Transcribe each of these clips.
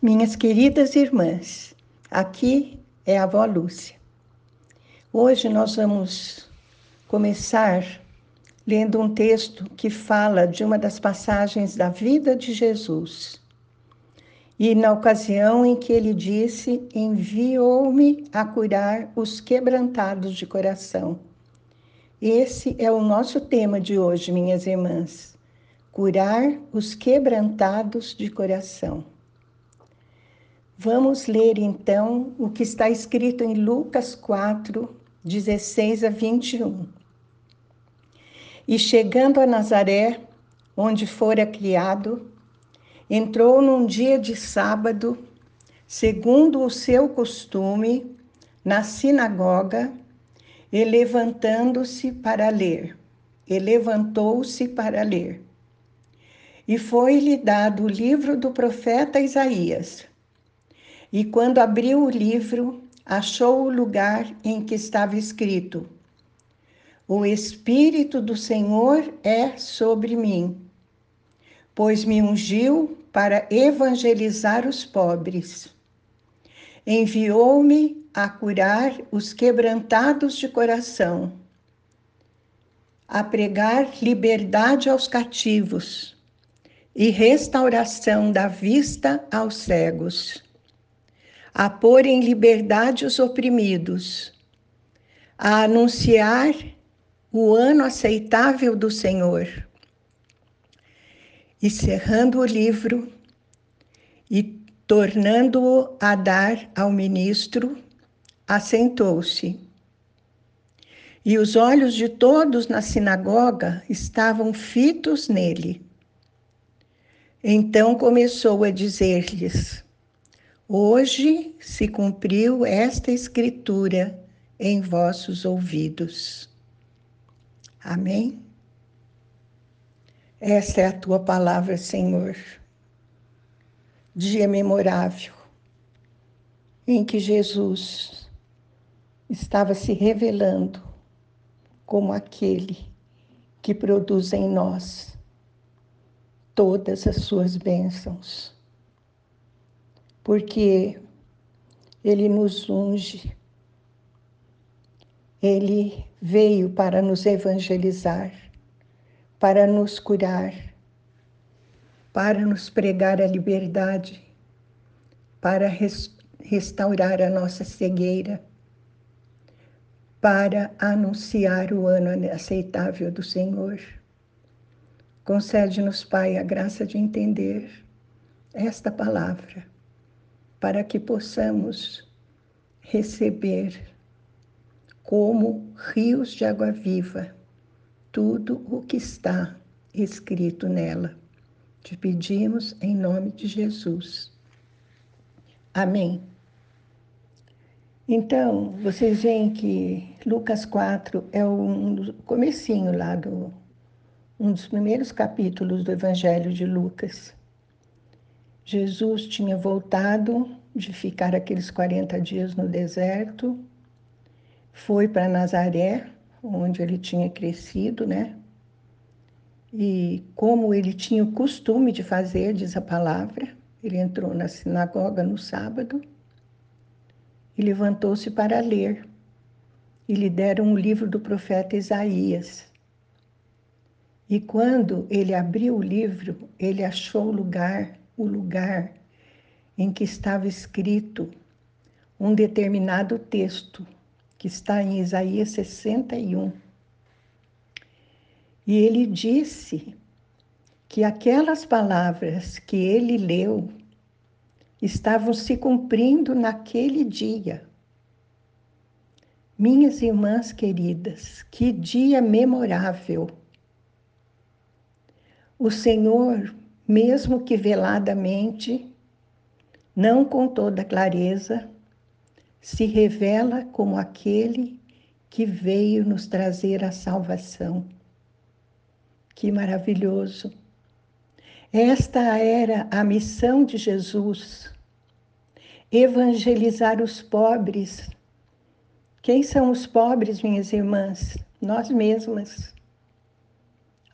Minhas queridas irmãs, aqui é a avó Lúcia. Hoje nós vamos começar lendo um texto que fala de uma das passagens da vida de Jesus. E na ocasião em que ele disse: Enviou-me a curar os quebrantados de coração. Esse é o nosso tema de hoje, minhas irmãs. Curar os quebrantados de coração. Vamos ler então o que está escrito em Lucas 4, 16 a 21. E chegando a Nazaré, onde fora criado, entrou num dia de sábado, segundo o seu costume, na sinagoga, e levantando-se para ler. E levantou-se para ler. E foi-lhe dado o livro do profeta Isaías. E quando abriu o livro, achou o lugar em que estava escrito: O Espírito do Senhor é sobre mim, pois me ungiu para evangelizar os pobres. Enviou-me a curar os quebrantados de coração, a pregar liberdade aos cativos e restauração da vista aos cegos a pôr em liberdade os oprimidos, a anunciar o ano aceitável do Senhor. E cerrando o livro e tornando-o a dar ao ministro, assentou-se. E os olhos de todos na sinagoga estavam fitos nele. Então começou a dizer-lhes: Hoje se cumpriu esta escritura em vossos ouvidos. Amém? Essa é a tua palavra, Senhor. Dia memorável em que Jesus estava se revelando como aquele que produz em nós todas as suas bênçãos porque Ele nos unge, Ele veio para nos evangelizar, para nos curar, para nos pregar a liberdade, para restaurar a nossa cegueira, para anunciar o ano aceitável do Senhor. Concede-nos, Pai, a graça de entender esta palavra para que possamos receber como rios de água viva tudo o que está escrito nela. Te pedimos em nome de Jesus. Amém. Então, vocês veem que Lucas 4 é um comecinho lá do um dos primeiros capítulos do Evangelho de Lucas. Jesus tinha voltado de ficar aqueles 40 dias no deserto, foi para Nazaré, onde ele tinha crescido, né? E como ele tinha o costume de fazer, diz a palavra, ele entrou na sinagoga no sábado e levantou-se para ler. E lhe deram um livro do profeta Isaías. E quando ele abriu o livro, ele achou o lugar o lugar em que estava escrito um determinado texto, que está em Isaías 61. E ele disse que aquelas palavras que ele leu estavam se cumprindo naquele dia. Minhas irmãs queridas, que dia memorável! O Senhor mesmo que veladamente, não com toda clareza, se revela como aquele que veio nos trazer a salvação. Que maravilhoso! Esta era a missão de Jesus: evangelizar os pobres. Quem são os pobres, minhas irmãs? Nós mesmas.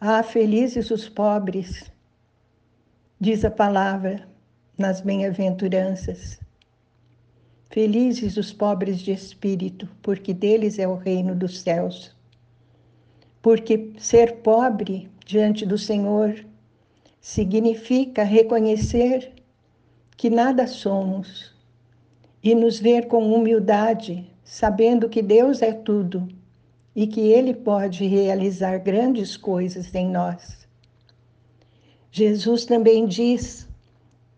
Ah, felizes os pobres, diz a palavra, nas bem-aventuranças. Felizes os pobres de espírito, porque deles é o reino dos céus. Porque ser pobre diante do Senhor significa reconhecer que nada somos e nos ver com humildade, sabendo que Deus é tudo e que Ele pode realizar grandes coisas em nós. Jesus também diz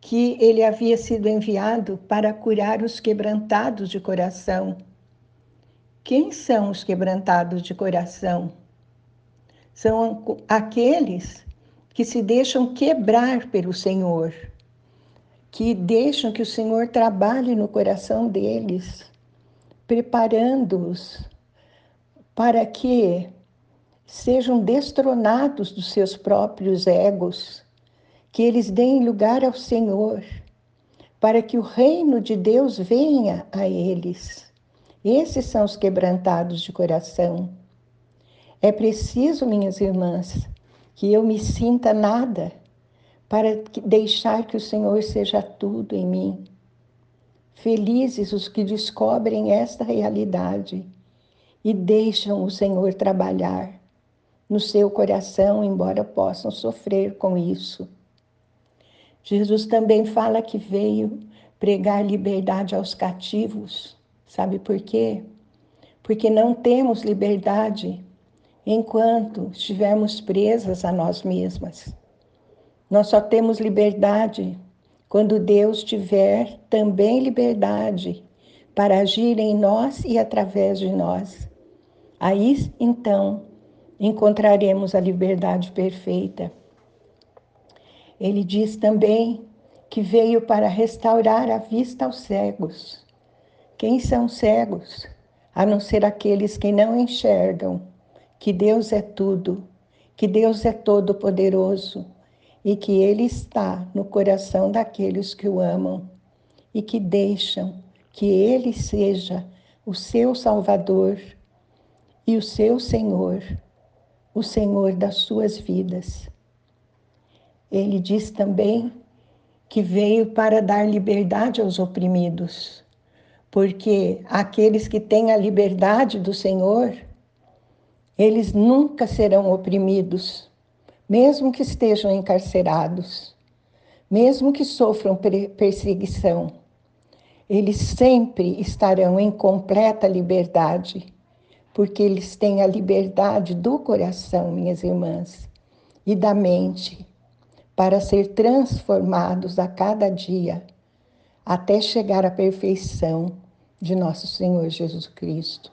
que ele havia sido enviado para curar os quebrantados de coração. Quem são os quebrantados de coração? São aqueles que se deixam quebrar pelo Senhor, que deixam que o Senhor trabalhe no coração deles, preparando-os para que sejam destronados dos seus próprios egos, que eles deem lugar ao Senhor, para que o reino de Deus venha a eles. Esses são os quebrantados de coração. É preciso, minhas irmãs, que eu me sinta nada para deixar que o Senhor seja tudo em mim. Felizes os que descobrem esta realidade e deixam o Senhor trabalhar no seu coração, embora possam sofrer com isso. Jesus também fala que veio pregar liberdade aos cativos. Sabe por quê? Porque não temos liberdade enquanto estivermos presas a nós mesmas. Nós só temos liberdade quando Deus tiver também liberdade para agir em nós e através de nós. Aí então encontraremos a liberdade perfeita. Ele diz também que veio para restaurar a vista aos cegos. Quem são cegos? A não ser aqueles que não enxergam que Deus é tudo, que Deus é todo-poderoso e que Ele está no coração daqueles que o amam e que deixam que Ele seja o seu Salvador e o seu Senhor, o Senhor das suas vidas. Ele diz também que veio para dar liberdade aos oprimidos, porque aqueles que têm a liberdade do Senhor, eles nunca serão oprimidos, mesmo que estejam encarcerados, mesmo que sofram perseguição. Eles sempre estarão em completa liberdade porque eles têm a liberdade do coração, minhas irmãs, e da mente, para ser transformados a cada dia, até chegar à perfeição de nosso Senhor Jesus Cristo.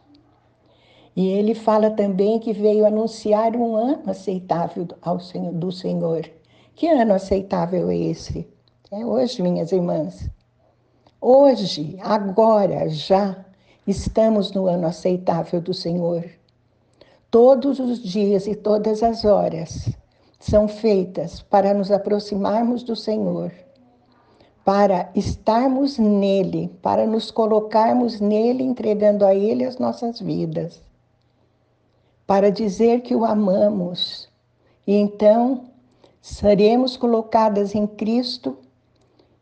E ele fala também que veio anunciar um ano aceitável ao Senhor, do Senhor. Que ano aceitável é esse? É hoje, minhas irmãs. Hoje, agora, já Estamos no ano aceitável do Senhor. Todos os dias e todas as horas são feitas para nos aproximarmos do Senhor, para estarmos nele, para nos colocarmos nele, entregando a ele as nossas vidas, para dizer que o amamos. E então seremos colocadas em Cristo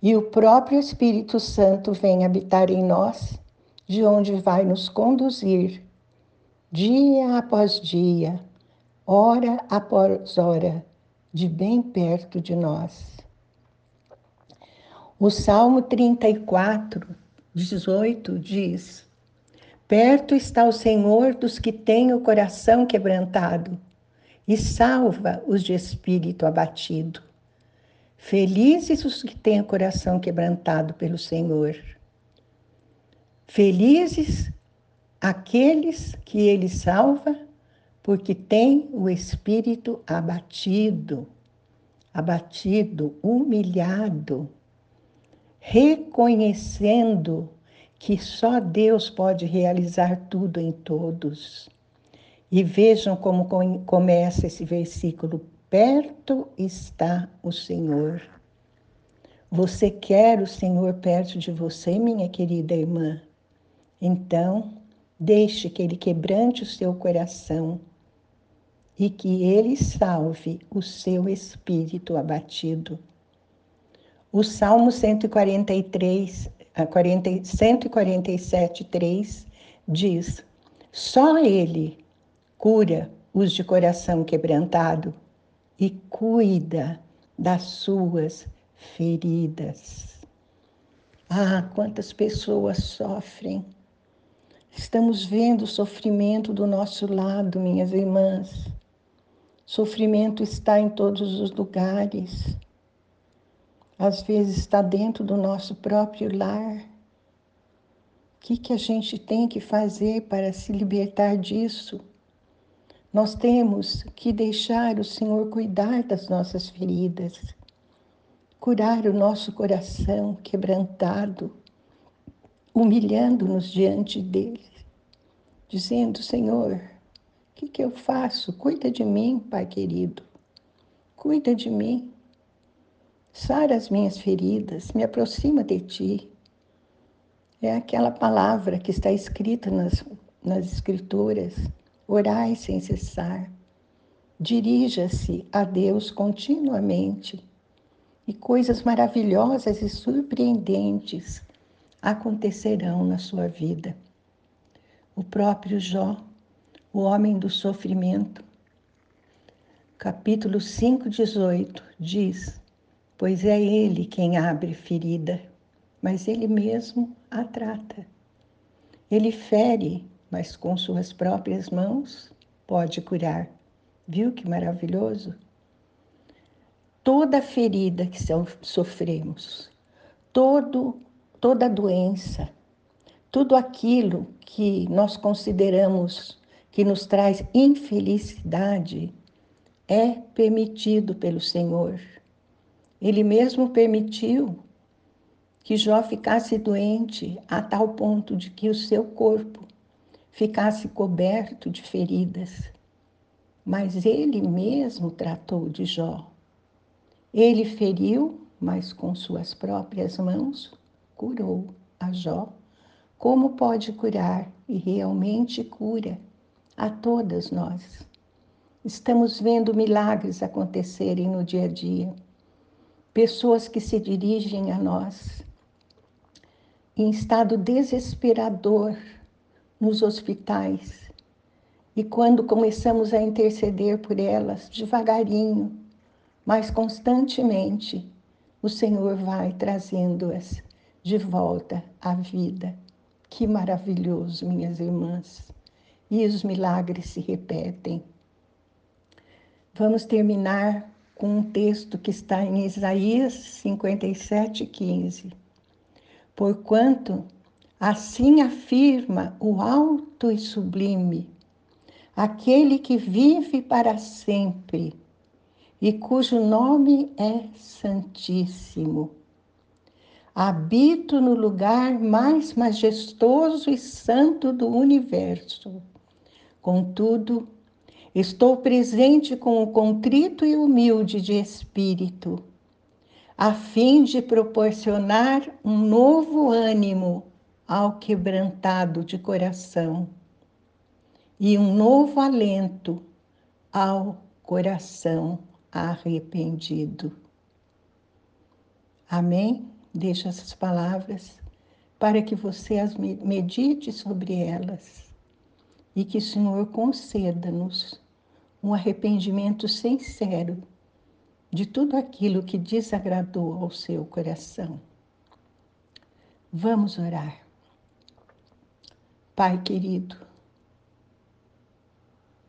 e o próprio Espírito Santo vem habitar em nós de onde vai nos conduzir dia após dia, hora após hora, de bem perto de nós. O Salmo 34, 18 diz: Perto está o Senhor dos que têm o coração quebrantado e salva os de espírito abatido. Felizes os que têm o coração quebrantado pelo Senhor Felizes aqueles que ele salva, porque tem o espírito abatido, abatido, humilhado, reconhecendo que só Deus pode realizar tudo em todos. E vejam como começa esse versículo: perto está o Senhor. Você quer o Senhor perto de você, minha querida irmã? Então, deixe que Ele quebrante o seu coração e que Ele salve o seu espírito abatido. O Salmo 143, 147, 3 diz: Só Ele cura os de coração quebrantado e cuida das suas feridas. Ah, quantas pessoas sofrem. Estamos vendo o sofrimento do nosso lado, minhas irmãs. Sofrimento está em todos os lugares. Às vezes está dentro do nosso próprio lar. O que, que a gente tem que fazer para se libertar disso? Nós temos que deixar o Senhor cuidar das nossas feridas, curar o nosso coração quebrantado, humilhando-nos diante dele, dizendo: Senhor, que, que eu faço? Cuida de mim, Pai querido, cuida de mim. Sara as minhas feridas, me aproxima de ti. É aquela palavra que está escrita nas, nas Escrituras: orai sem cessar. Dirija-se a Deus continuamente e coisas maravilhosas e surpreendentes acontecerão na sua vida. O próprio Jó, o homem do sofrimento, capítulo 5, 18, diz: pois é Ele quem abre ferida, mas Ele mesmo a trata. Ele fere, mas com suas próprias mãos pode curar. Viu que maravilhoso? Toda ferida que sofremos, todo, toda doença, tudo aquilo que nós consideramos que nos traz infelicidade, é permitido pelo Senhor ele mesmo permitiu que Jó ficasse doente a tal ponto de que o seu corpo ficasse coberto de feridas. Mas ele mesmo tratou de Jó. Ele feriu, mas com suas próprias mãos curou a Jó. Como pode curar e realmente cura a todas nós? Estamos vendo milagres acontecerem no dia a dia pessoas que se dirigem a nós em estado desesperador nos hospitais. E quando começamos a interceder por elas, devagarinho, mas constantemente, o Senhor vai trazendo-as de volta à vida. Que maravilhoso, minhas irmãs. E os milagres se repetem. Vamos terminar com um texto que está em Isaías 57, 15. Porquanto assim afirma o alto e sublime, aquele que vive para sempre e cujo nome é Santíssimo. Habito no lugar mais majestoso e santo do universo. Contudo, Estou presente com o contrito e humilde de espírito, a fim de proporcionar um novo ânimo ao quebrantado de coração e um novo alento ao coração arrependido. Amém? Deixo essas palavras para que você as medite sobre elas e que o Senhor conceda-nos um arrependimento sincero de tudo aquilo que desagradou ao seu coração. Vamos orar. Pai querido,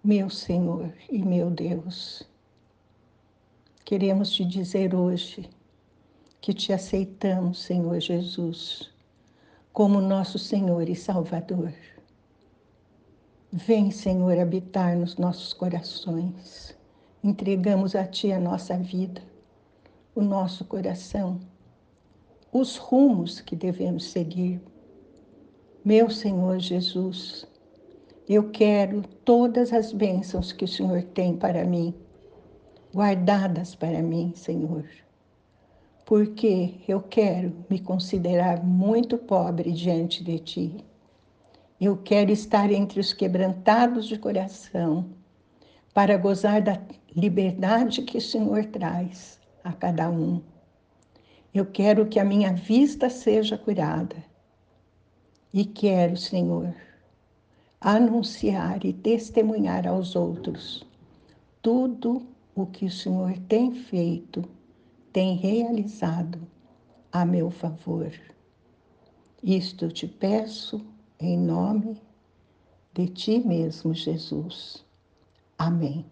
meu Senhor e meu Deus, queremos te dizer hoje que te aceitamos, Senhor Jesus, como nosso Senhor e Salvador. Vem, Senhor, habitar nos nossos corações. Entregamos a Ti a nossa vida, o nosso coração, os rumos que devemos seguir. Meu Senhor Jesus, eu quero todas as bênçãos que o Senhor tem para mim, guardadas para mim, Senhor. Porque eu quero me considerar muito pobre diante de Ti eu quero estar entre os quebrantados de coração para gozar da liberdade que o Senhor traz a cada um. Eu quero que a minha vista seja curada. E quero, Senhor, anunciar e testemunhar aos outros tudo o que o Senhor tem feito, tem realizado a meu favor. Isto eu te peço em nome de ti mesmo, Jesus. Amém.